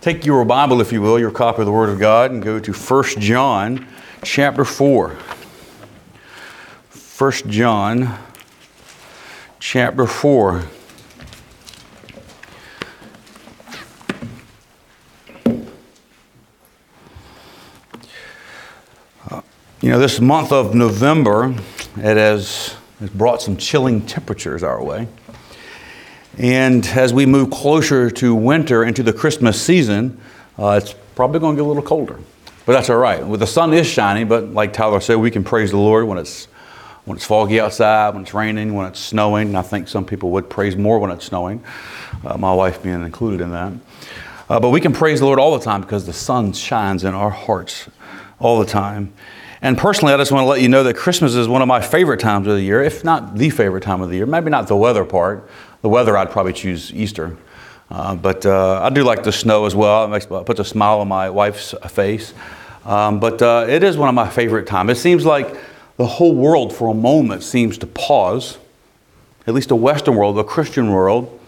Take your Bible, if you will, your copy of the Word of God, and go to 1 John chapter 4. 1 John chapter 4. Uh, you know, this month of November, it has, has brought some chilling temperatures our way. And as we move closer to winter into the Christmas season, uh, it's probably going to get a little colder. But that's all right. Well, the sun is shining, but like Tyler said, we can praise the Lord when it's when it's foggy outside, when it's raining, when it's snowing. And I think some people would praise more when it's snowing, uh, my wife being included in that. Uh, but we can praise the Lord all the time because the sun shines in our hearts all the time. And personally, I just want to let you know that Christmas is one of my favorite times of the year, if not the favorite time of the year. Maybe not the weather part. The weather, I'd probably choose Easter. Uh, but uh, I do like the snow as well. It makes, puts a smile on my wife's face. Um, but uh, it is one of my favorite times. It seems like the whole world, for a moment, seems to pause. At least the Western world, the Christian world,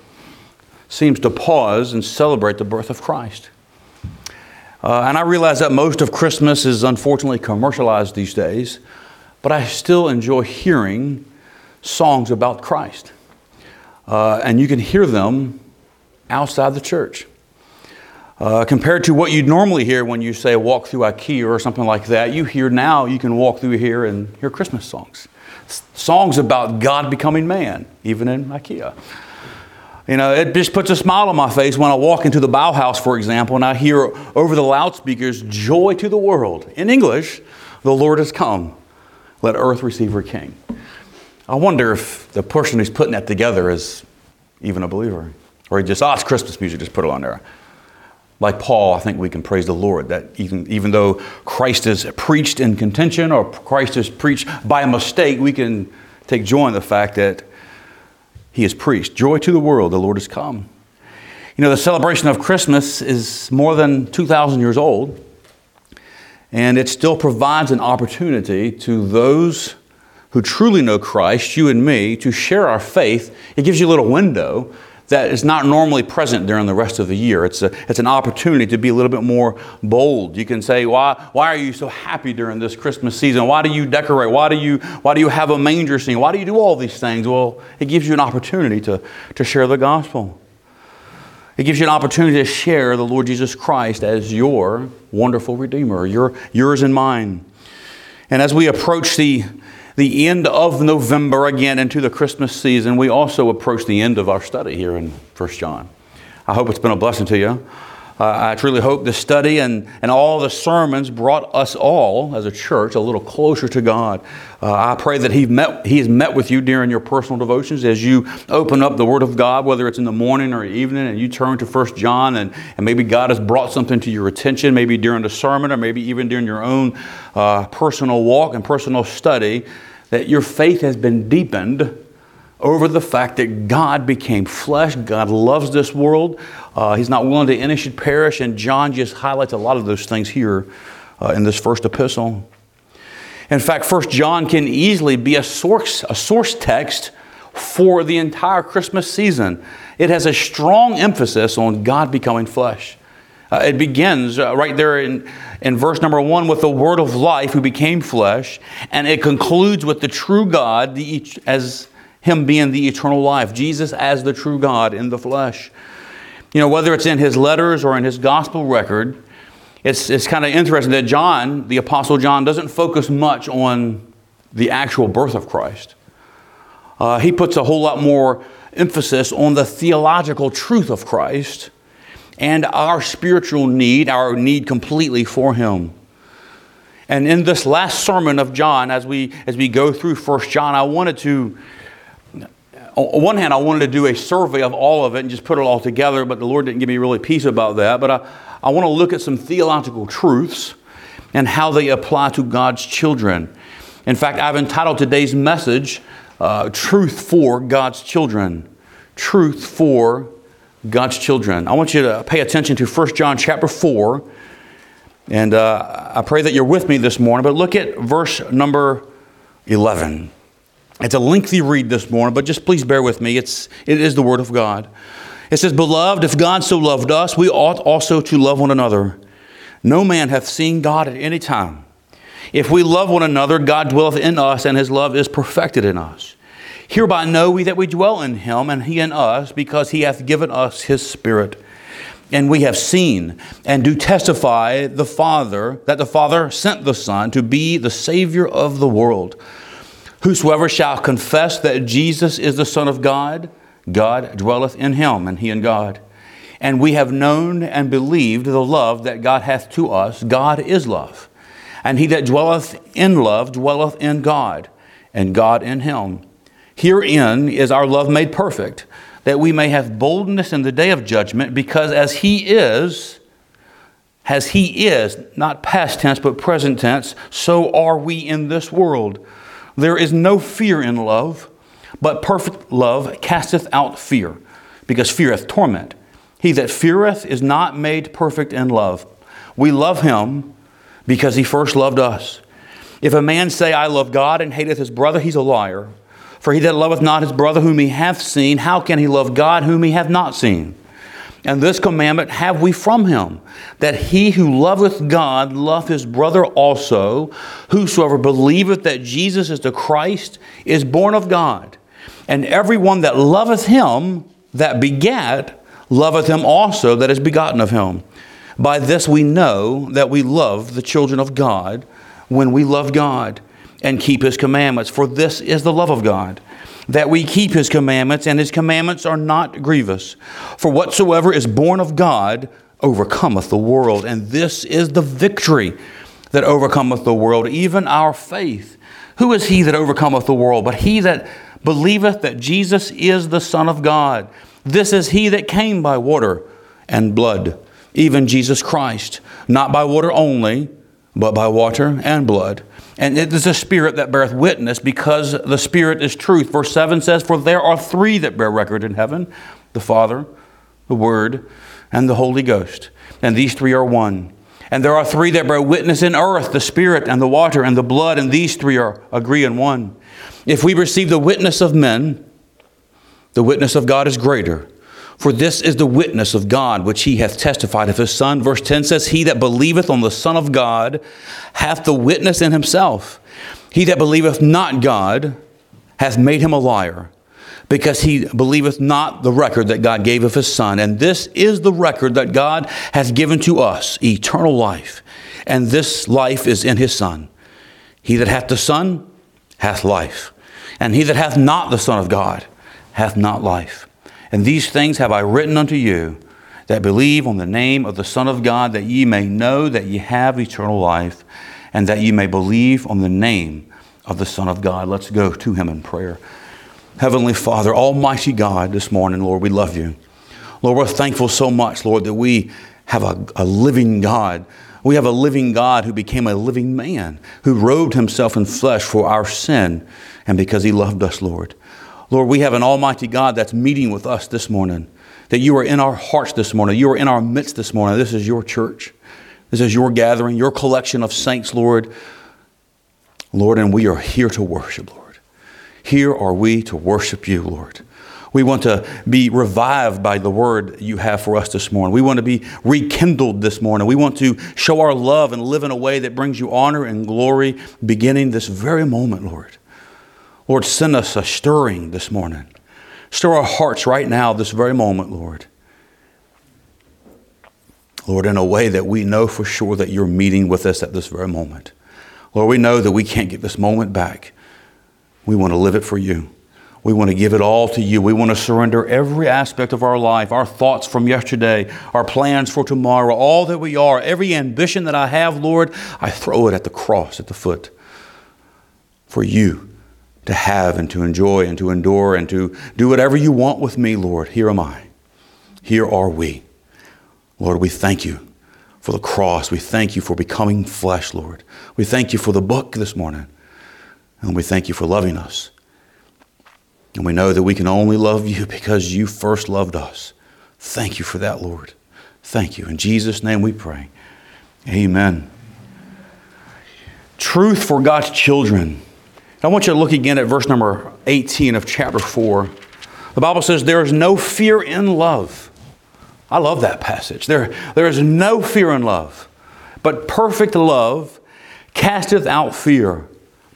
seems to pause and celebrate the birth of Christ. Uh, and I realize that most of Christmas is unfortunately commercialized these days, but I still enjoy hearing songs about Christ. Uh, and you can hear them outside the church. Uh, compared to what you'd normally hear when you say walk through IKEA or something like that, you hear now, you can walk through here and hear Christmas songs. S- songs about God becoming man, even in IKEA. You know, it just puts a smile on my face when I walk into the Bauhaus, for example, and I hear over the loudspeakers, Joy to the world. In English, the Lord has come. Let earth receive her king. I wonder if the person who's putting that together is even a believer. Or he just, oh, it's Christmas music, just put it on there. Like Paul, I think we can praise the Lord that even, even though Christ is preached in contention or Christ is preached by mistake, we can take joy in the fact that he is preached. Joy to the world, the Lord has come. You know, the celebration of Christmas is more than 2,000 years old, and it still provides an opportunity to those who truly know Christ, you and me, to share our faith. It gives you a little window that is not normally present during the rest of the year. It's, a, it's an opportunity to be a little bit more bold. You can say, why, why are you so happy during this Christmas season? Why do you decorate? Why do you, why do you have a manger scene? Why do you do all these things? Well, it gives you an opportunity to, to share the gospel. It gives you an opportunity to share the Lord Jesus Christ as your wonderful Redeemer, your, yours and mine. And as we approach the the end of November again into the Christmas season, we also approach the end of our study here in 1 John. I hope it's been a blessing to you. Uh, I truly hope the study and, and all the sermons brought us all as a church a little closer to God. Uh, I pray that he, met, he has met with you during your personal devotions as you open up the Word of God, whether it's in the morning or evening, and you turn to 1 John, and, and maybe God has brought something to your attention, maybe during the sermon or maybe even during your own uh, personal walk and personal study that your faith has been deepened over the fact that God became flesh. God loves this world. Uh, he's not willing to any should perish. And John just highlights a lot of those things here uh, in this first epistle. In fact, First John can easily be a source, a source text for the entire Christmas season. It has a strong emphasis on God becoming flesh. Uh, it begins uh, right there in, in verse number one with the word of life who became flesh, and it concludes with the true God the, as him being the eternal life, Jesus as the true God in the flesh. You know, whether it's in his letters or in his gospel record, it's, it's kind of interesting that John, the Apostle John, doesn't focus much on the actual birth of Christ. Uh, he puts a whole lot more emphasis on the theological truth of Christ and our spiritual need, our need completely for Him. And in this last sermon of John, as we, as we go through First John, I wanted to, on one hand, I wanted to do a survey of all of it and just put it all together, but the Lord didn't give me really peace about that. But I, I want to look at some theological truths and how they apply to God's children. In fact, I've entitled today's message, uh, Truth for God's Children. Truth for God's children. I want you to pay attention to 1 John chapter 4. And uh, I pray that you're with me this morning. But look at verse number 11. It's a lengthy read this morning, but just please bear with me. It's, it is the Word of God. It says, Beloved, if God so loved us, we ought also to love one another. No man hath seen God at any time. If we love one another, God dwelleth in us, and his love is perfected in us. Hereby know we that we dwell in him, and he in us, because he hath given us his Spirit. And we have seen and do testify the Father that the Father sent the Son to be the Savior of the world. Whosoever shall confess that Jesus is the Son of God, God dwelleth in him, and he in God. And we have known and believed the love that God hath to us. God is love. And he that dwelleth in love dwelleth in God, and God in him. Herein is our love made perfect, that we may have boldness in the day of judgment, because as he is, as he is, not past tense, but present tense, so are we in this world. There is no fear in love, but perfect love casteth out fear, because fear hath torment. He that feareth is not made perfect in love. We love him because he first loved us. If a man say, I love God, and hateth his brother, he's a liar. For he that loveth not his brother whom he hath seen, how can he love God whom he hath not seen? And this commandment have we from him, that he who loveth God love his brother also. Whosoever believeth that Jesus is the Christ is born of God. And every one that loveth him that begat loveth him also that is begotten of him. By this we know that we love the children of God when we love God and keep his commandments. For this is the love of God, that we keep his commandments, and his commandments are not grievous. For whatsoever is born of God overcometh the world. And this is the victory that overcometh the world, even our faith. Who is he that overcometh the world? But he that believeth that Jesus is the Son of God. This is he that came by water and blood, even Jesus Christ, not by water only, but by water and blood. And it is the Spirit that beareth witness, because the Spirit is truth. Verse 7 says, For there are three that bear record in heaven the Father, the Word, and the Holy Ghost. And these three are one. And there are three that bear witness in earth the Spirit, and the water, and the blood, and these three are agree in one. If we receive the witness of men, the witness of God is greater. For this is the witness of God which he hath testified of his Son. Verse 10 says, He that believeth on the Son of God hath the witness in himself. He that believeth not God hath made him a liar, because he believeth not the record that God gave of his Son. And this is the record that God hath given to us, eternal life. And this life is in his Son. He that hath the Son hath life. And he that hath not the Son of God hath not life. And these things have I written unto you that believe on the name of the Son of God, that ye may know that ye have eternal life, and that ye may believe on the name of the Son of God. Let's go to him in prayer. Heavenly Father, Almighty God, this morning, Lord, we love you. Lord, we're thankful so much, Lord, that we have a, a living God. We have a living God who became a living man, who robed himself in flesh for our sin, and because he loved us, Lord. Lord, we have an Almighty God that's meeting with us this morning, that you are in our hearts this morning. You are in our midst this morning. This is your church. This is your gathering, your collection of saints, Lord. Lord, and we are here to worship, Lord. Here are we to worship you, Lord. We want to be revived by the word you have for us this morning. We want to be rekindled this morning. We want to show our love and live in a way that brings you honor and glory beginning this very moment, Lord. Lord, send us a stirring this morning. Stir our hearts right now, this very moment, Lord. Lord, in a way that we know for sure that you're meeting with us at this very moment. Lord, we know that we can't get this moment back. We want to live it for you. We want to give it all to you. We want to surrender every aspect of our life, our thoughts from yesterday, our plans for tomorrow, all that we are, every ambition that I have, Lord, I throw it at the cross, at the foot for you to have and to enjoy and to endure and to do whatever you want with me, Lord. Here am I. Here are we. Lord, we thank you for the cross. We thank you for becoming flesh, Lord. We thank you for the book this morning. And we thank you for loving us. And we know that we can only love you because you first loved us. Thank you for that, Lord. Thank you. In Jesus' name we pray. Amen. Truth for God's children. I want you to look again at verse number 18 of chapter 4. The Bible says there is no fear in love. I love that passage. There, there is no fear in love, but perfect love casteth out fear.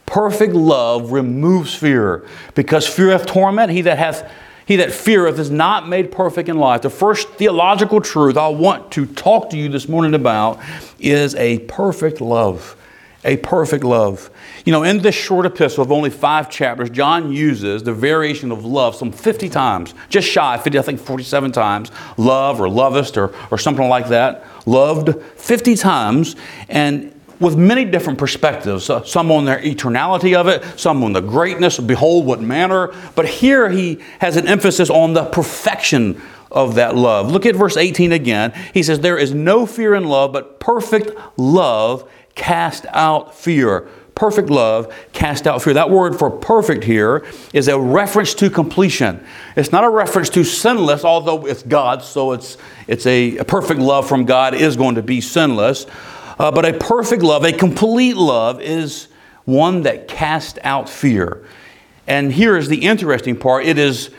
Perfect love removes fear, because fear hath torment. He that hath he that feareth is not made perfect in life. The first theological truth I want to talk to you this morning about is a perfect love. A perfect love. You know, in this short epistle of only five chapters, John uses the variation of love some 50 times, just shy, 50, I think 47 times. Love or lovest or, or something like that. Loved 50 times. And with many different perspectives. Uh, some on the eternality of it, some on the greatness, behold what manner. But here he has an emphasis on the perfection of that love. Look at verse 18 again. He says, There is no fear in love, but perfect love cast out fear. Perfect love cast out fear. That word for perfect here is a reference to completion. It's not a reference to sinless, although it's God, so it's, it's a, a perfect love from God is going to be sinless. Uh, but a perfect love, a complete love, is one that casts out fear. And here is the interesting part it is,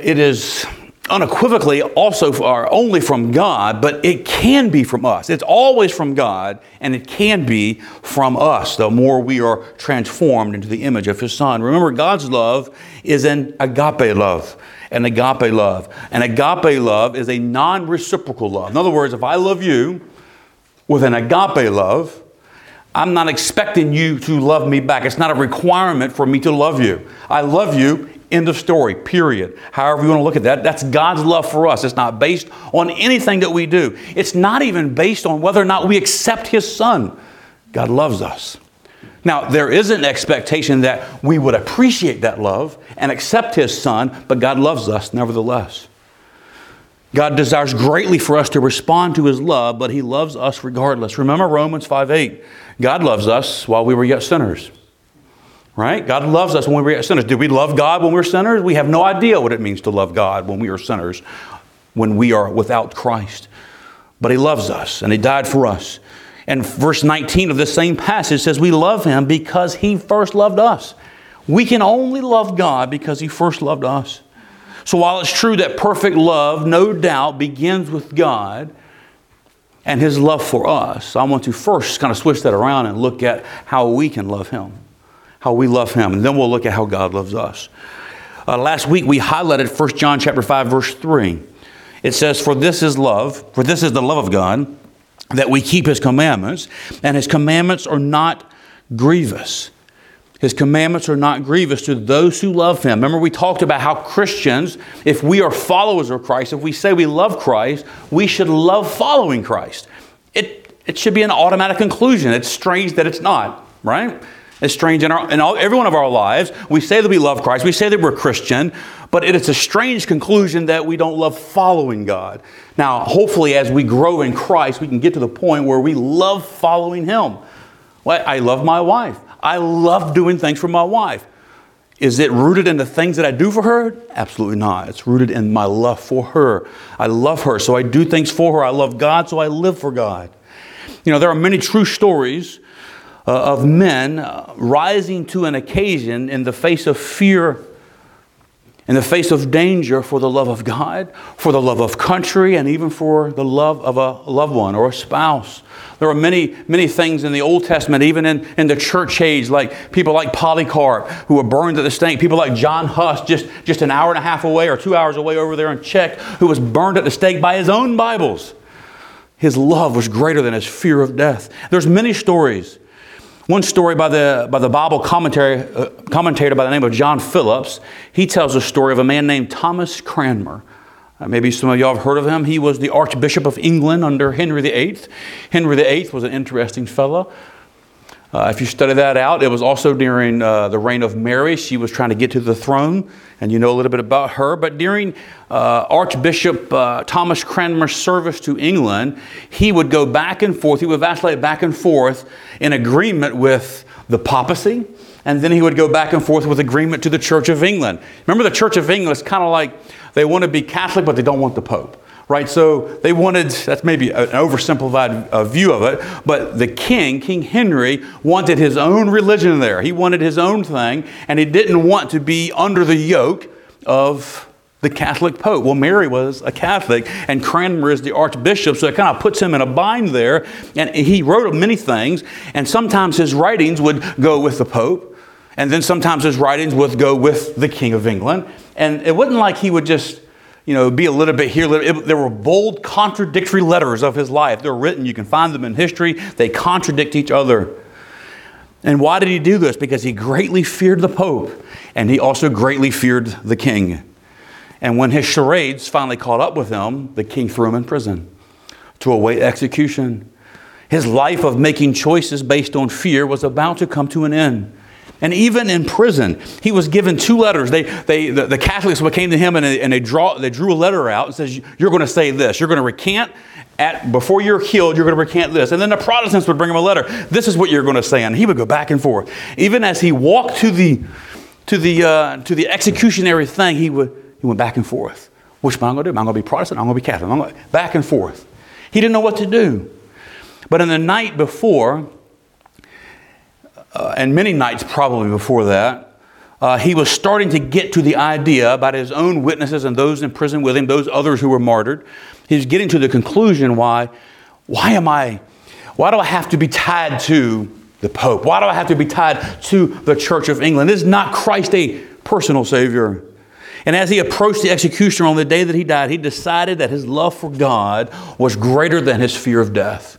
it is unequivocally also are only from God, but it can be from us. It's always from God, and it can be from us the more we are transformed into the image of His Son. Remember, God's love is an agape love. An agape love. An agape love is a non reciprocal love. In other words, if I love you with an agape love, I'm not expecting you to love me back. It's not a requirement for me to love you. I love you End of story, period. However, you want to look at that, that's God's love for us. It's not based on anything that we do, it's not even based on whether or not we accept His Son. God loves us. Now, there is an expectation that we would appreciate that love and accept His Son, but God loves us nevertheless. God desires greatly for us to respond to His love, but He loves us regardless. Remember Romans 5 8. God loves us while we were yet sinners. Right? God loves us when we are sinners. Did we love God when we are sinners? We have no idea what it means to love God when we are sinners, when we are without Christ. But He loves us and He died for us. And verse 19 of this same passage says, We love Him because He first loved us. We can only love God because He first loved us. So while it's true that perfect love, no doubt, begins with God and His love for us, I want to first kind of switch that around and look at how we can love Him how we love him, and then we'll look at how God loves us. Uh, last week we highlighted 1 John chapter 5 verse 3. It says, "For this is love, for this is the love of God, that we keep his commandments, and his commandments are not grievous." His commandments are not grievous to those who love him. Remember, we talked about how Christians, if we are followers of Christ, if we say we love Christ, we should love following Christ. It, it should be an automatic conclusion. It's strange that it's not, right? It's strange in, our, in all, every one of our lives. We say that we love Christ, we say that we're Christian, but it is a strange conclusion that we don't love following God. Now, hopefully, as we grow in Christ, we can get to the point where we love following Him. Well, I love my wife. I love doing things for my wife. Is it rooted in the things that I do for her? Absolutely not. It's rooted in my love for her. I love her, so I do things for her. I love God, so I live for God. You know, there are many true stories uh, of men rising to an occasion in the face of fear, in the face of danger for the love of God, for the love of country, and even for the love of a loved one or a spouse. There are many, many things in the Old Testament, even in, in the church age, like people like Polycarp who were burned at the stake, people like John Huss, just, just an hour and a half away or two hours away over there in Czech, who was burned at the stake by his own Bibles. His love was greater than his fear of death. There's many stories one story by the, by the Bible commentary, uh, commentator by the name of John Phillips, he tells a story of a man named Thomas Cranmer. Uh, maybe some of y'all have heard of him. He was the Archbishop of England under Henry VIII. Henry VIII was an interesting fellow. Uh, if you study that out, it was also during uh, the reign of Mary. She was trying to get to the throne, and you know a little bit about her. But during uh, Archbishop uh, Thomas Cranmer's service to England, he would go back and forth, he would vacillate back and forth in agreement with the papacy, and then he would go back and forth with agreement to the Church of England. Remember, the Church of England is kind of like they want to be Catholic, but they don't want the Pope right? So they wanted, that's maybe an oversimplified uh, view of it, but the king, King Henry, wanted his own religion there. He wanted his own thing, and he didn't want to be under the yoke of the Catholic Pope. Well, Mary was a Catholic, and Cranmer is the Archbishop, so it kind of puts him in a bind there. And he wrote many things, and sometimes his writings would go with the Pope, and then sometimes his writings would go with the King of England. And it wasn't like he would just you know, be a little bit here. Little, it, there were bold, contradictory letters of his life. They're written, you can find them in history. They contradict each other. And why did he do this? Because he greatly feared the Pope, and he also greatly feared the king. And when his charades finally caught up with him, the king threw him in prison to await execution. His life of making choices based on fear was about to come to an end. And even in prison, he was given two letters. They, they, the, the Catholics came to him and, they, and they, draw, they drew a letter out and says, you're going to say this. You're going to recant at, before you're killed, you're going to recant this. And then the Protestants would bring him a letter. This is what you're going to say. And he would go back and forth. Even as he walked to the, to the, uh, to the executionary thing, he, would, he went back and forth. Which am I going to do? Am I going to be Protestant? I'm going to be Catholic. I'm going back and forth. He didn't know what to do. But in the night before, uh, and many nights probably before that, uh, he was starting to get to the idea about his own witnesses and those in prison with him, those others who were martyred. He's getting to the conclusion why, why am I, why do I have to be tied to the Pope? Why do I have to be tied to the Church of England? Is not Christ a personal Savior? And as he approached the executioner on the day that he died, he decided that his love for God was greater than his fear of death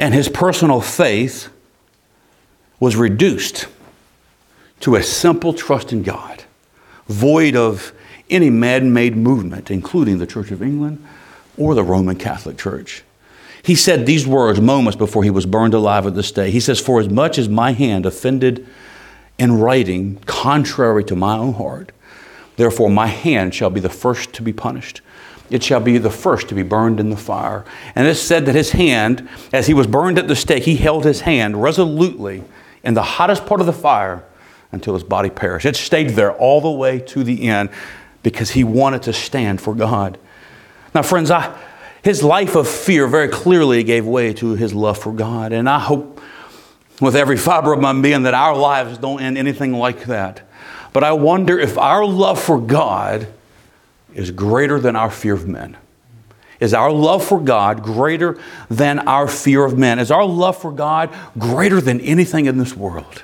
and his personal faith was reduced to a simple trust in God, void of any man made movement, including the Church of England or the Roman Catholic Church. He said these words moments before he was burned alive at the stake. He says, For as much as my hand offended in writing contrary to my own heart, therefore my hand shall be the first to be punished it shall be the first to be burned in the fire. And it is said that his hand, as he was burned at the stake, he held his hand resolutely in the hottest part of the fire until his body perished. It stayed there all the way to the end because he wanted to stand for God. Now, friends, I, his life of fear very clearly gave way to his love for God. And I hope with every fiber of my being that our lives don't end anything like that. But I wonder if our love for God is greater than our fear of men? Is our love for God greater than our fear of men? Is our love for God greater than anything in this world?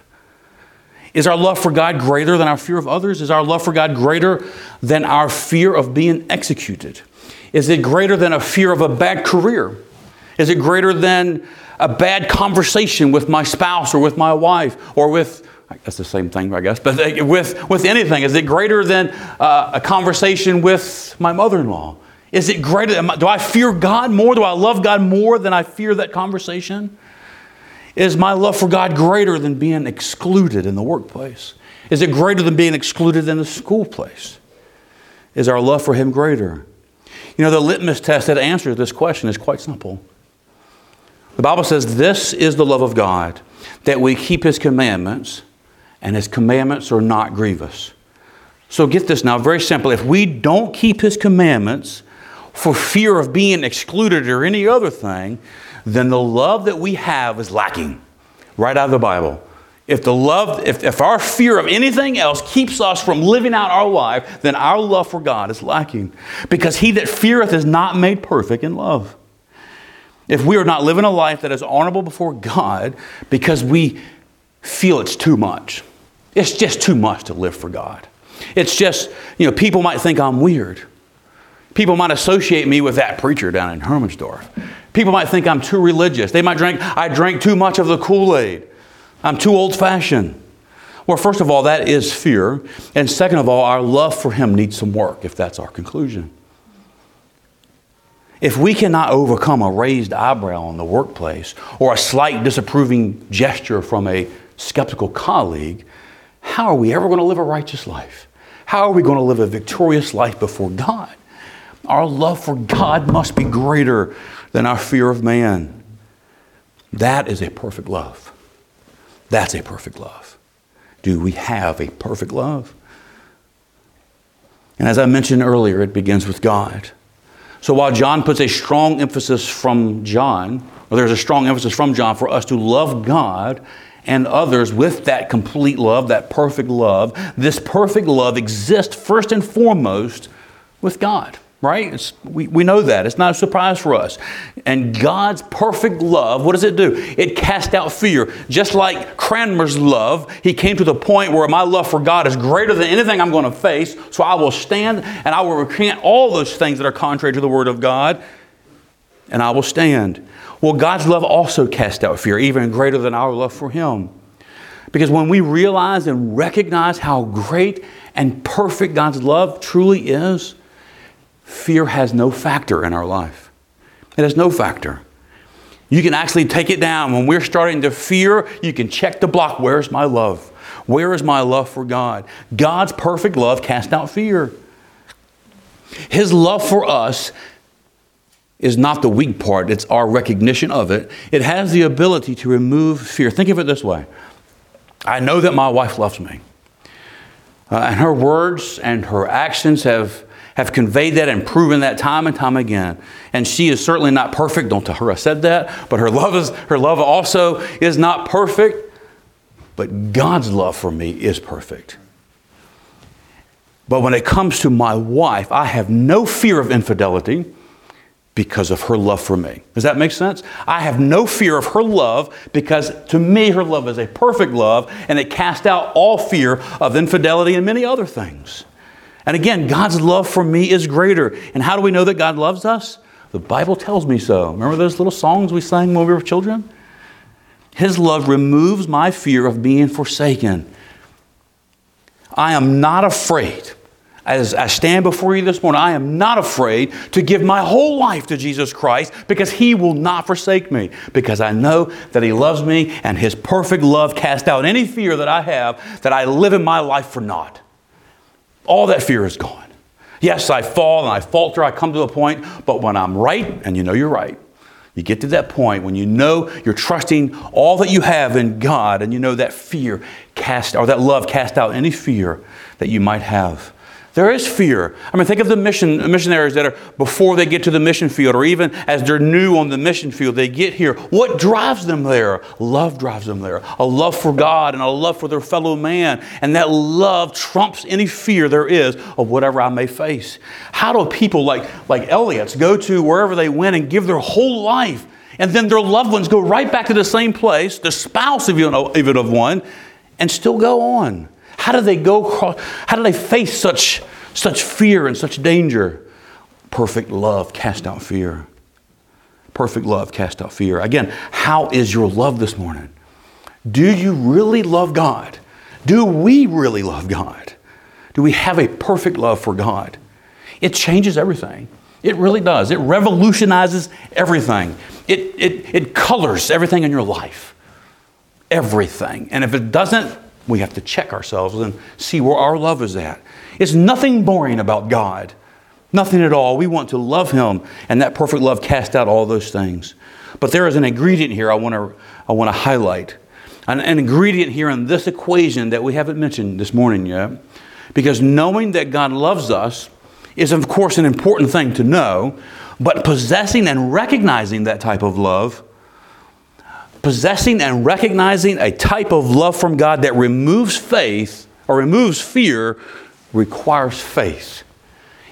Is our love for God greater than our fear of others? Is our love for God greater than our fear of being executed? Is it greater than a fear of a bad career? Is it greater than a bad conversation with my spouse or with my wife or with that's the same thing, I guess. But with, with anything, is it greater than uh, a conversation with my mother in law? Is it greater? Than, do I fear God more? Do I love God more than I fear that conversation? Is my love for God greater than being excluded in the workplace? Is it greater than being excluded in the school place? Is our love for Him greater? You know, the litmus test that answers this question is quite simple. The Bible says, This is the love of God, that we keep His commandments and his commandments are not grievous. So get this now, very simple. If we don't keep his commandments for fear of being excluded or any other thing, then the love that we have is lacking. Right out of the Bible. If the love, if, if our fear of anything else keeps us from living out our life, then our love for God is lacking. Because he that feareth is not made perfect in love. If we are not living a life that is honorable before God because we feel it's too much. It's just too much to live for God. It's just, you know, people might think I'm weird. People might associate me with that preacher down in Hermansdorf. People might think I'm too religious. They might drink, I drank too much of the Kool Aid. I'm too old fashioned. Well, first of all, that is fear. And second of all, our love for Him needs some work, if that's our conclusion. If we cannot overcome a raised eyebrow in the workplace or a slight disapproving gesture from a skeptical colleague, how are we ever going to live a righteous life? How are we going to live a victorious life before God? Our love for God must be greater than our fear of man. That is a perfect love. That's a perfect love. Do we have a perfect love? And as I mentioned earlier, it begins with God. So while John puts a strong emphasis from John, or there's a strong emphasis from John for us to love God and others with that complete love, that perfect love, this perfect love exists first and foremost with God right? It's, we, we know that. It's not a surprise for us. And God's perfect love, what does it do? It casts out fear. Just like Cranmer's love, he came to the point where my love for God is greater than anything I'm going to face, so I will stand and I will recant all those things that are contrary to the Word of God, and I will stand. Well, God's love also casts out fear, even greater than our love for Him. Because when we realize and recognize how great and perfect God's love truly is, fear has no factor in our life. It has no factor. You can actually take it down. When we're starting to fear, you can check the block. Where's my love? Where is my love for God? God's perfect love casts out fear. His love for us is not the weak part, it's our recognition of it. It has the ability to remove fear. Think of it this way I know that my wife loves me, uh, and her words and her actions have have conveyed that and proven that time and time again. And she is certainly not perfect. Don't tell her I said that. But her love is her love also is not perfect. But God's love for me is perfect. But when it comes to my wife, I have no fear of infidelity because of her love for me. Does that make sense? I have no fear of her love because to me, her love is a perfect love and it casts out all fear of infidelity and many other things. And again, God's love for me is greater. And how do we know that God loves us? The Bible tells me so. Remember those little songs we sang when we were children? His love removes my fear of being forsaken. I am not afraid. As I stand before you this morning, I am not afraid to give my whole life to Jesus Christ because He will not forsake me. Because I know that He loves me and His perfect love casts out any fear that I have that I live in my life for naught. All that fear is gone. Yes, I fall and I falter, I come to a point, but when I'm right, and you know you're right, you get to that point when you know you're trusting all that you have in God and you know that fear cast or that love cast out any fear that you might have. There is fear. I mean, think of the mission, missionaries that are before they get to the mission field, or even as they're new on the mission field, they get here. What drives them there? Love drives them there. A love for God and a love for their fellow man. And that love trumps any fear there is of whatever I may face. How do people like, like Elliot's go to wherever they went and give their whole life? And then their loved ones go right back to the same place, the spouse if you know, even of one, and still go on. How do they go how do they face such, such fear and such danger? Perfect love cast out fear. Perfect love cast out fear. Again, how is your love this morning? Do you really love God? Do we really love God? Do we have a perfect love for God? It changes everything. It really does. It revolutionizes everything. It, it, it colors everything in your life. Everything. And if it doesn't, we have to check ourselves and see where our love is at. It's nothing boring about God. Nothing at all. We want to love Him, and that perfect love casts out all those things. But there is an ingredient here I want to, I want to highlight. An, an ingredient here in this equation that we haven't mentioned this morning yet. Because knowing that God loves us is, of course, an important thing to know, but possessing and recognizing that type of love possessing and recognizing a type of love from God that removes faith or removes fear requires faith.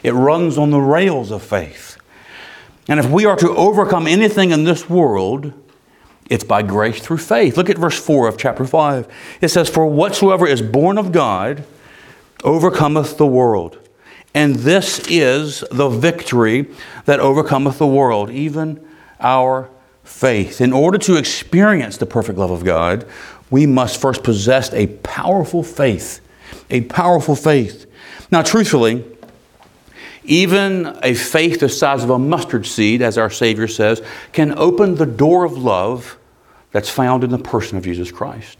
It runs on the rails of faith. And if we are to overcome anything in this world, it's by grace through faith. Look at verse 4 of chapter 5. It says, For whatsoever is born of God overcometh the world. And this is the victory that overcometh the world, even our faith. In order to experience the perfect love of God, we must first possess a powerful faith. A powerful faith. Now, truthfully, even a faith the size of a mustard seed, as our Savior says, can open the door of love that's found in the person of Jesus Christ.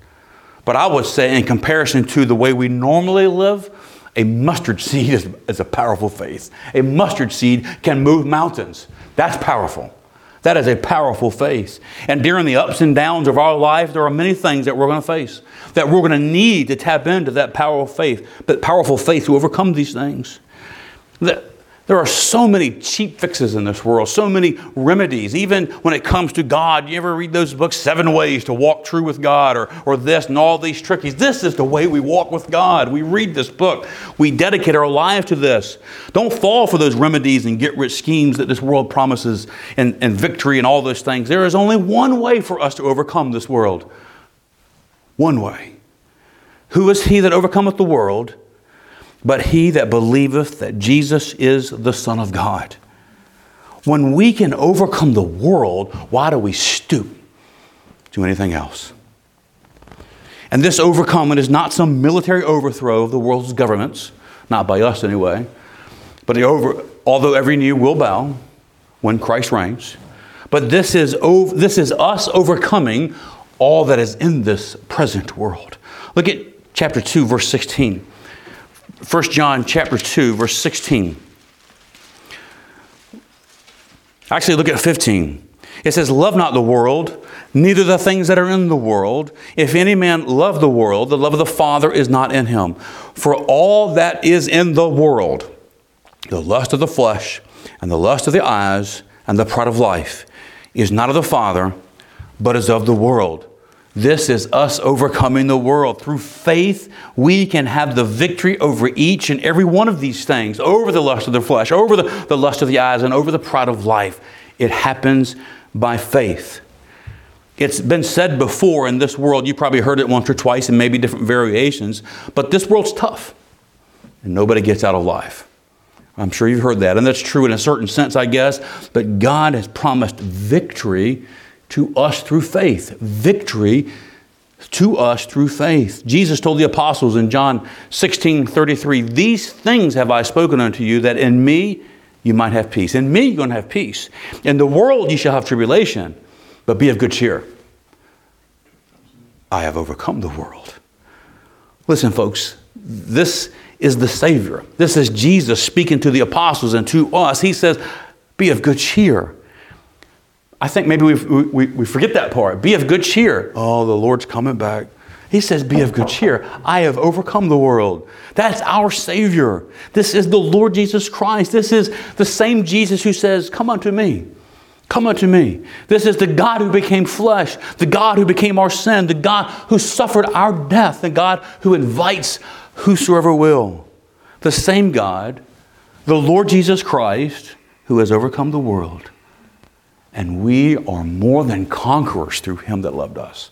But I would say, in comparison to the way we normally live, a mustard seed is, is a powerful faith. A mustard seed can move mountains. That's powerful. That is a powerful faith. And during the ups and downs of our life, there are many things that we're going to face that we're going to need to tap into that powerful faith, but powerful faith to overcome these things. That there are so many cheap fixes in this world, so many remedies. Even when it comes to God, you ever read those books, Seven Ways to Walk True with God, or, or this and all these trickies? This is the way we walk with God. We read this book, we dedicate our life to this. Don't fall for those remedies and get rich schemes that this world promises and, and victory and all those things. There is only one way for us to overcome this world. One way. Who is he that overcometh the world? But he that believeth that Jesus is the Son of God. When we can overcome the world, why do we stoop to anything else? And this overcoming is not some military overthrow of the world's governments, not by us anyway, but over, although every knee will bow when Christ reigns. But this is, over, this is us overcoming all that is in this present world. Look at chapter 2, verse 16. 1 John chapter 2, verse 16. Actually, look at 15. It says, Love not the world, neither the things that are in the world. If any man love the world, the love of the Father is not in him. For all that is in the world, the lust of the flesh, and the lust of the eyes, and the pride of life, is not of the Father, but is of the world. This is us overcoming the world. Through faith, we can have the victory over each and every one of these things over the lust of the flesh, over the, the lust of the eyes, and over the pride of life. It happens by faith. It's been said before in this world, you probably heard it once or twice and maybe different variations, but this world's tough and nobody gets out of life. I'm sure you've heard that, and that's true in a certain sense, I guess, but God has promised victory to us through faith. Victory to us through faith. Jesus told the apostles in John 16 33, These things have I spoken unto you, that in me you might have peace. In me you're going to have peace. In the world you shall have tribulation, but be of good cheer. I have overcome the world. Listen, folks, this is the Savior. This is Jesus speaking to the apostles and to us. He says, Be of good cheer. I think maybe we, we, we forget that part. Be of good cheer. Oh, the Lord's coming back. He says, Be of good cheer. I have overcome the world. That's our Savior. This is the Lord Jesus Christ. This is the same Jesus who says, Come unto me. Come unto me. This is the God who became flesh, the God who became our sin, the God who suffered our death, the God who invites whosoever will. The same God, the Lord Jesus Christ, who has overcome the world. And we are more than conquerors through him that loved us.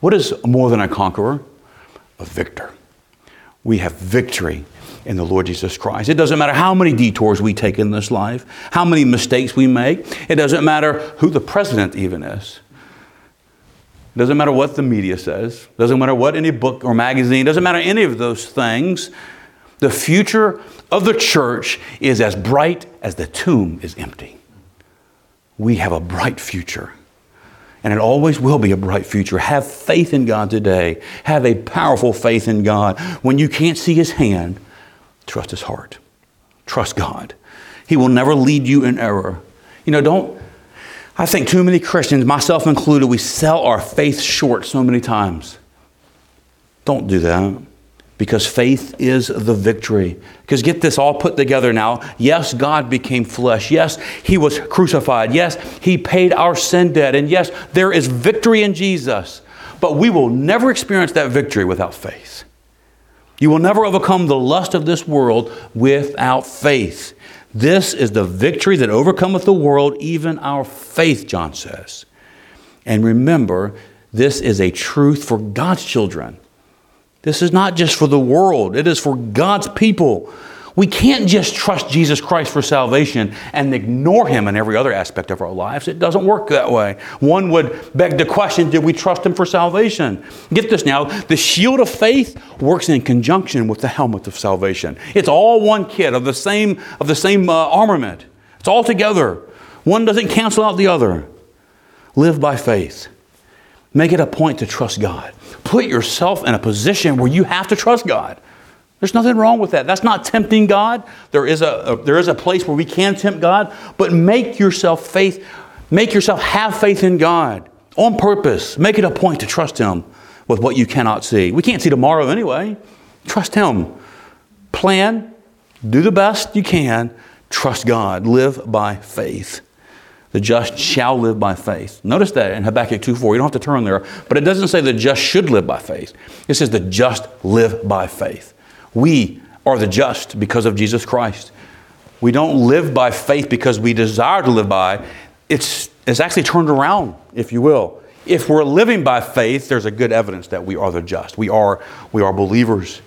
What is more than a conqueror? A victor. We have victory in the Lord Jesus Christ. It doesn't matter how many detours we take in this life, how many mistakes we make. It doesn't matter who the president even is. It doesn't matter what the media says. It doesn't matter what any book or magazine, it doesn't matter any of those things. The future of the church is as bright as the tomb is empty we have a bright future. And it always will be a bright future. Have faith in God today. Have a powerful faith in God. When you can't see His hand, trust His heart. Trust God. He will never lead you in error. You know, don't, I think too many Christians, myself included, we sell our faith short so many times. Don't do that because faith is the victory. Because get this all put together now. Yes, God became flesh. Yes, He was crucified. Yes, He paid our sin debt. And yes, there is victory in Jesus. But we will never experience that victory without faith. You will never overcome the lust of this world without faith. This is the victory that overcometh the world, even our faith, John says. And remember, this is a truth for God's children. This is not just for the world, it is for God's people. We can't just trust Jesus Christ for salvation and ignore Him in every other aspect of our lives. It doesn't work that way. One would beg the question Did we trust Him for salvation? Get this now the shield of faith works in conjunction with the helmet of salvation. It's all one kit of the same, of the same uh, armament, it's all together. One doesn't cancel out the other. Live by faith. Make it a point to trust God. Put yourself in a position where you have to trust God. There's nothing wrong with that. That's not tempting God. There is a, a, there is a place where we can tempt God, but make yourself faith Make yourself have faith in God on purpose. Make it a point to trust Him with what you cannot see. We can't see tomorrow anyway. Trust Him. Plan, do the best you can, trust God, live by faith. The just shall live by faith. Notice that in Habakkuk 2.4. You don't have to turn there, but it doesn't say the just should live by faith. It says the just live by faith. We are the just because of Jesus Christ. We don't live by faith because we desire to live by. It's, it's actually turned around, if you will. If we're living by faith, there's a good evidence that we are the just. We are, we are believers.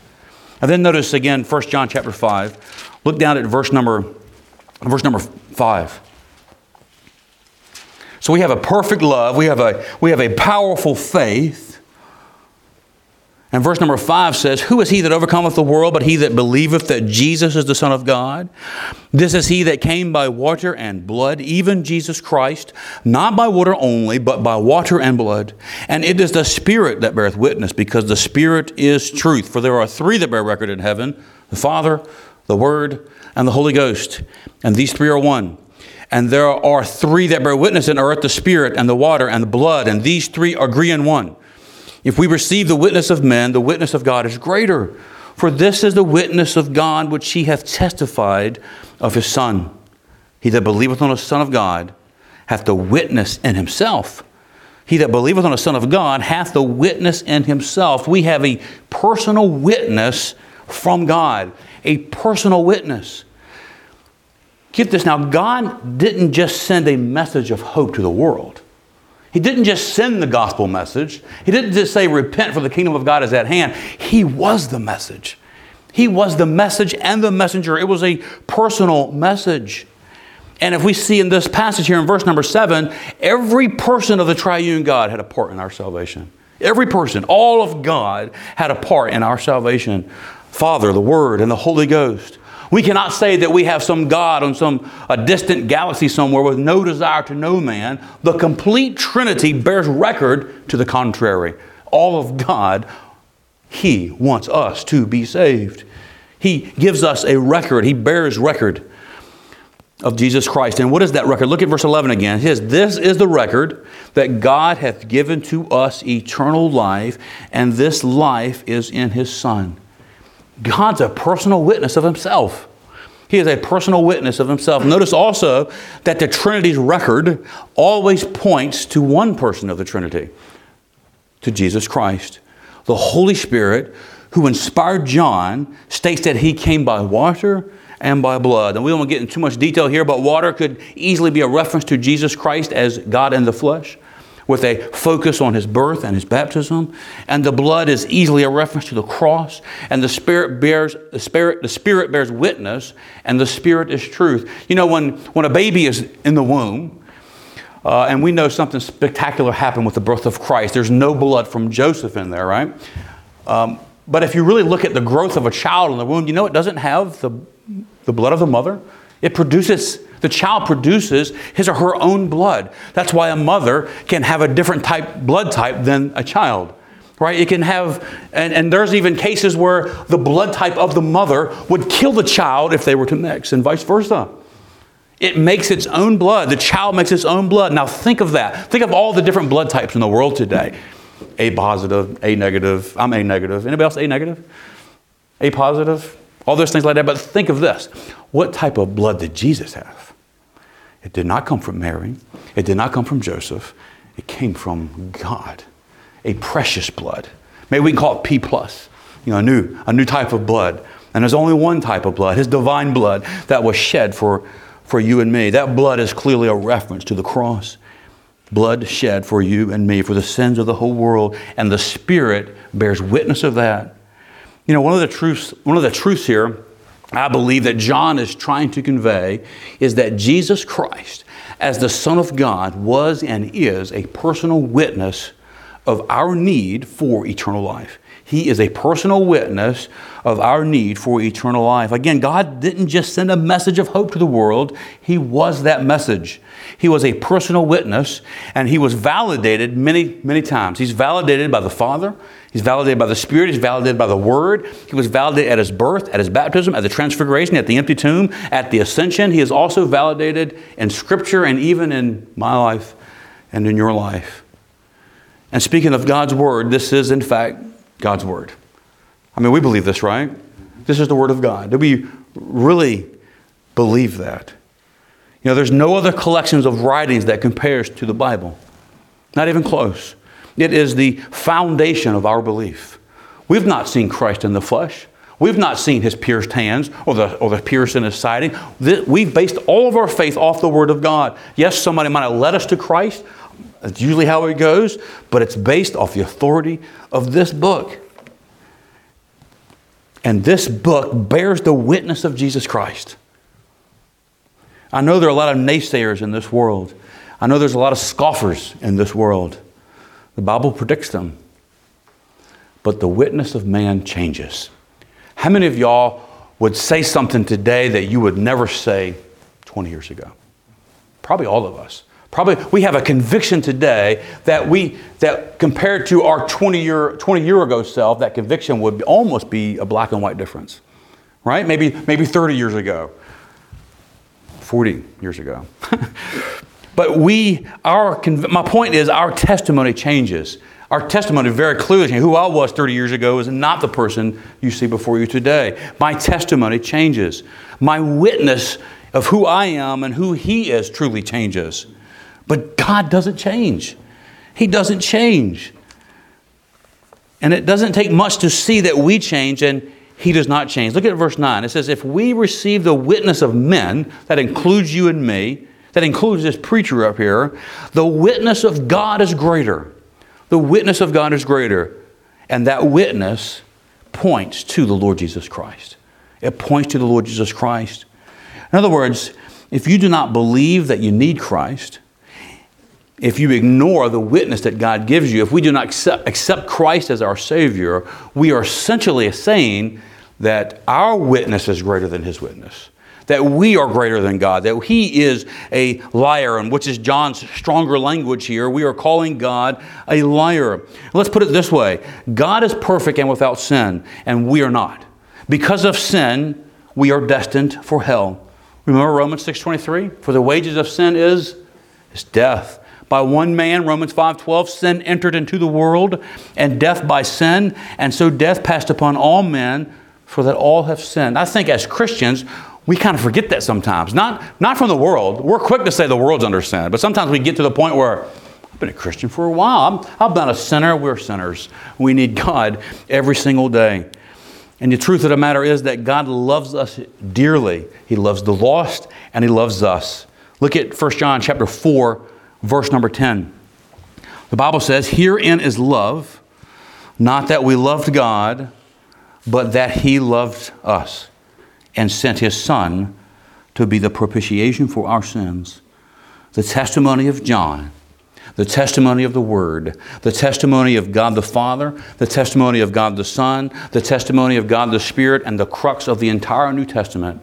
And then notice again, 1 John chapter 5. Look down at verse number, verse number 5. So we have a perfect love, we have a, we have a powerful faith. And verse number five says, Who is he that overcometh the world but he that believeth that Jesus is the Son of God? This is he that came by water and blood, even Jesus Christ, not by water only, but by water and blood. And it is the Spirit that beareth witness, because the Spirit is truth. For there are three that bear record in heaven the Father, the Word, and the Holy Ghost. And these three are one. And there are three that bear witness in earth the Spirit, and the water, and the blood. And these three agree in one. If we receive the witness of men, the witness of God is greater. For this is the witness of God which he hath testified of his Son. He that believeth on the Son of God hath the witness in himself. He that believeth on the Son of God hath the witness in himself. We have a personal witness from God, a personal witness. Get this now, God didn't just send a message of hope to the world. He didn't just send the gospel message. He didn't just say, Repent, for the kingdom of God is at hand. He was the message. He was the message and the messenger. It was a personal message. And if we see in this passage here in verse number seven, every person of the triune God had a part in our salvation. Every person, all of God, had a part in our salvation. Father, the Word, and the Holy Ghost. We cannot say that we have some God on some a distant galaxy somewhere with no desire to know man. The complete Trinity bears record to the contrary. All of God, He wants us to be saved. He gives us a record, He bears record of Jesus Christ. And what is that record? Look at verse 11 again. It says, This is the record that God hath given to us eternal life, and this life is in His Son. God's a personal witness of himself. He is a personal witness of himself. Notice also that the Trinity's record always points to one person of the Trinity, to Jesus Christ. The Holy Spirit, who inspired John, states that he came by water and by blood. And we won't get into too much detail here, but water could easily be a reference to Jesus Christ as God in the flesh with a focus on his birth and his baptism. And the blood is easily a reference to the cross. And the Spirit bears the Spirit, the Spirit bears witness, and the Spirit is truth. You know, when, when a baby is in the womb, uh, and we know something spectacular happened with the birth of Christ. There's no blood from Joseph in there, right? Um, but if you really look at the growth of a child in the womb, you know it doesn't have the, the blood of the mother. It produces the child produces his or her own blood. That's why a mother can have a different type blood type than a child. Right? It can have, and, and there's even cases where the blood type of the mother would kill the child if they were to mix, and vice versa. It makes its own blood. The child makes its own blood. Now think of that. Think of all the different blood types in the world today. A positive, A negative. I'm A negative. Anybody else A negative? A positive? All those things like that. But think of this. What type of blood did Jesus have? It did not come from Mary. It did not come from Joseph. It came from God, a precious blood. Maybe we can call it P plus, you know, a new, a new type of blood. And there's only one type of blood, his divine blood, that was shed for, for you and me. That blood is clearly a reference to the cross. Blood shed for you and me, for the sins of the whole world. And the Spirit bears witness of that. You know, one of the truths, one of the truths here I believe that John is trying to convey is that Jesus Christ, as the Son of God, was and is a personal witness of our need for eternal life. He is a personal witness of our need for eternal life. Again, God didn't just send a message of hope to the world, He was that message. He was a personal witness, and He was validated many, many times. He's validated by the Father, He's validated by the Spirit, He's validated by the Word. He was validated at His birth, at His baptism, at the transfiguration, at the empty tomb, at the ascension. He is also validated in Scripture and even in my life and in your life. And speaking of God's Word, this is, in fact, God's Word. I mean, we believe this, right? This is the Word of God. Do we really believe that? You know, there's no other collections of writings that compares to the Bible. Not even close. It is the foundation of our belief. We've not seen Christ in the flesh. We've not seen his pierced hands or the, or the pierce in his siding. We've based all of our faith off the Word of God. Yes, somebody might have led us to Christ. That's usually how it goes, but it's based off the authority of this book. And this book bears the witness of Jesus Christ. I know there are a lot of naysayers in this world. I know there's a lot of scoffers in this world. The Bible predicts them. But the witness of man changes. How many of y'all would say something today that you would never say 20 years ago? Probably all of us. Probably we have a conviction today that we that compared to our 20 year 20 year ago self, that conviction would almost be a black and white difference. Right? Maybe maybe 30 years ago. 40 years ago. but we our my point is our testimony changes. Our testimony very clearly who I was 30 years ago is not the person you see before you today. My testimony changes. My witness of who I am and who he is truly changes. But God doesn't change. He doesn't change. And it doesn't take much to see that we change and He does not change. Look at verse 9. It says, If we receive the witness of men, that includes you and me, that includes this preacher up here, the witness of God is greater. The witness of God is greater. And that witness points to the Lord Jesus Christ. It points to the Lord Jesus Christ. In other words, if you do not believe that you need Christ, if you ignore the witness that God gives you, if we do not accept, accept Christ as our Savior, we are essentially saying that our witness is greater than His witness. That we are greater than God, that He is a liar, and which is John's stronger language here. We are calling God a liar. Let's put it this way God is perfect and without sin, and we are not. Because of sin, we are destined for hell. Remember Romans 6:23? For the wages of sin is, is death. By one man, Romans 5:12, sin entered into the world, and death by sin, and so death passed upon all men, for that all have sinned. I think as Christians, we kind of forget that sometimes. Not, not from the world. We're quick to say the world's under sin, but sometimes we get to the point where I've been a Christian for a while. i I've been a sinner. We're sinners. We need God every single day. And the truth of the matter is that God loves us dearly. He loves the lost and he loves us. Look at 1 John chapter 4 verse number 10. The Bible says, Herein is love, not that we loved God, but that He loved us and sent His Son to be the propitiation for our sins. The testimony of John, the testimony of the Word, the testimony of God the Father, the testimony of God the Son, the testimony of God the Spirit, and the crux of the entire New Testament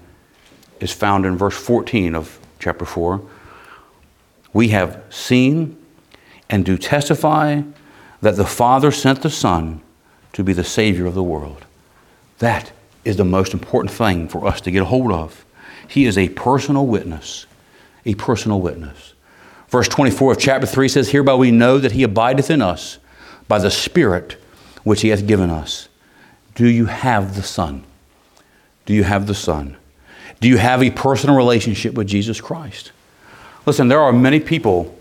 is found in verse 14 of chapter 4 we have seen and do testify that the Father sent the Son to be the Savior of the world. That is the most important thing for us to get a hold of. He is a personal witness. A personal witness. Verse 24 of chapter 3 says, Hereby we know that He abideth in us by the Spirit which He hath given us. Do you have the Son? Do you have the Son? Do you have a personal relationship with Jesus Christ? Listen, there are many people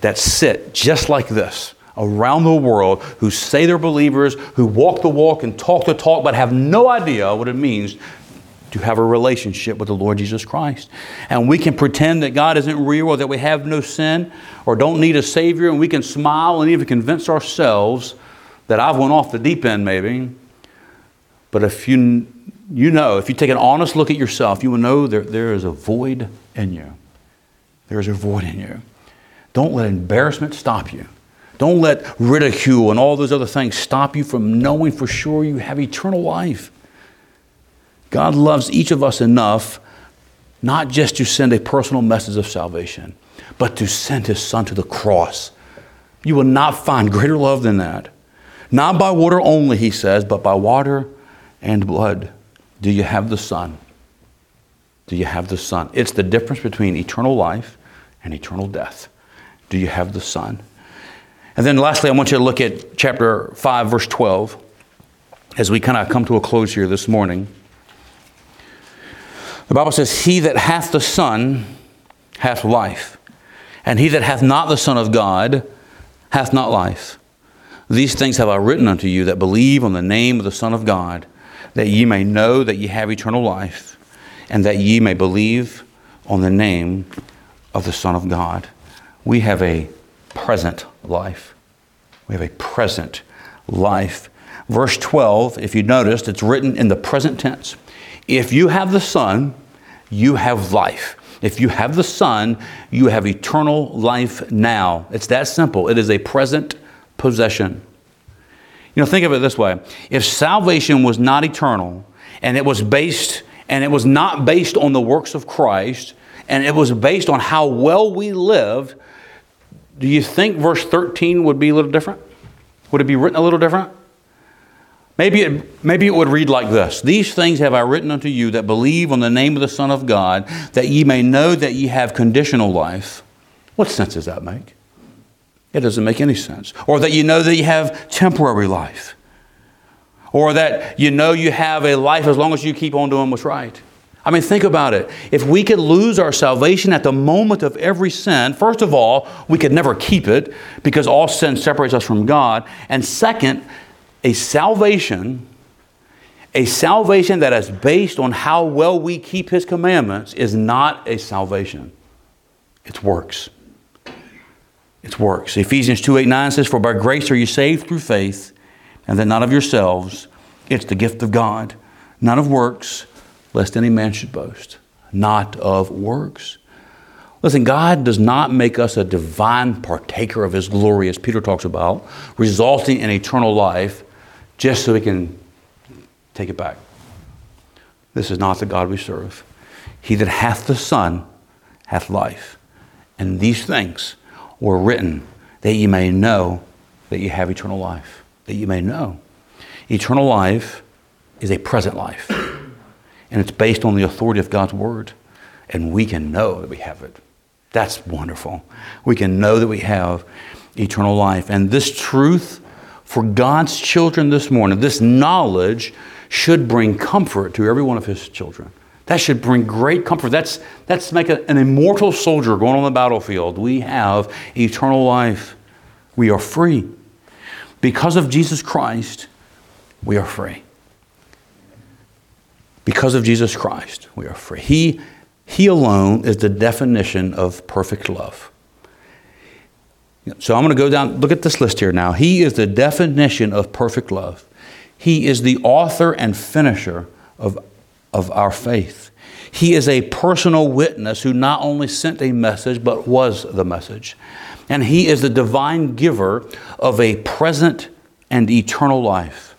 that sit just like this around the world who say they're believers, who walk the walk and talk the talk, but have no idea what it means to have a relationship with the Lord Jesus Christ. And we can pretend that God isn't real or that we have no sin or don't need a Savior, and we can smile and even convince ourselves that I've went off the deep end maybe. But if you, you know, if you take an honest look at yourself, you will know there, there is a void in you. There's a void in you. Don't let embarrassment stop you. Don't let ridicule and all those other things stop you from knowing for sure you have eternal life. God loves each of us enough not just to send a personal message of salvation, but to send his son to the cross. You will not find greater love than that. Not by water only, he says, but by water and blood. Do you have the Son? Do you have the Son? It's the difference between eternal life and eternal death. Do you have the Son? And then lastly, I want you to look at chapter 5, verse 12, as we kind of come to a close here this morning. The Bible says, He that hath the Son hath life, and he that hath not the Son of God hath not life. These things have I written unto you that believe on the name of the Son of God, that ye may know that ye have eternal life, and that ye may believe on the name of the Son of God. We have a present life. We have a present life. Verse 12, if you noticed, it's written in the present tense. If you have the Son, you have life. If you have the Son, you have eternal life now. It's that simple. It is a present possession. You know, think of it this way if salvation was not eternal and it was based and it was not based on the works of Christ and it was based on how well we lived, do you think verse 13 would be a little different? Would it be written a little different? Maybe it, maybe it would read like this These things have I written unto you that believe on the name of the Son of God, that ye may know that ye have conditional life. What sense does that make? It doesn't make any sense. Or that you know that you have temporary life. Or that you know you have a life as long as you keep on doing what's right. I mean, think about it. If we could lose our salvation at the moment of every sin, first of all, we could never keep it because all sin separates us from God. And second, a salvation, a salvation that is based on how well we keep His commandments, is not a salvation. It's works. It's works. Ephesians 2 8 9 says, For by grace are you saved through faith, and that not of yourselves. It's the gift of God, not of works, lest any man should boast. Not of works. Listen, God does not make us a divine partaker of His glory, as Peter talks about, resulting in eternal life, just so we can take it back. This is not the God we serve. He that hath the Son hath life. And these things were written that ye may know that you have eternal life. That you may know. Eternal life is a present life, and it's based on the authority of God's Word. And we can know that we have it. That's wonderful. We can know that we have eternal life. And this truth for God's children this morning, this knowledge should bring comfort to every one of His children. That should bring great comfort. That's, that's make a, an immortal soldier going on the battlefield. We have eternal life. We are free. Because of Jesus Christ, we are free. Because of Jesus Christ, we are free. He, he alone is the definition of perfect love. So I'm going to go down, look at this list here now. He is the definition of perfect love. He is the author and finisher of of our faith. He is a personal witness who not only sent a message, but was the message. And He is the divine giver of a present and eternal life.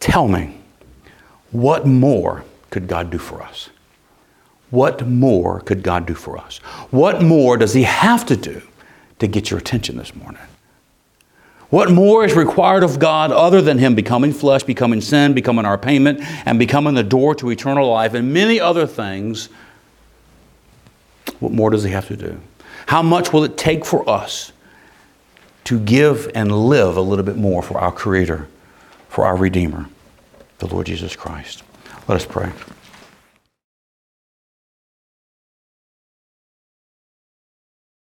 Tell me, what more could God do for us? What more could God do for us? What more does He have to do to get your attention this morning? What more is required of God other than Him becoming flesh, becoming sin, becoming our payment, and becoming the door to eternal life, and many other things? What more does He have to do? How much will it take for us to give and live a little bit more for our Creator, for our Redeemer, the Lord Jesus Christ? Let us pray.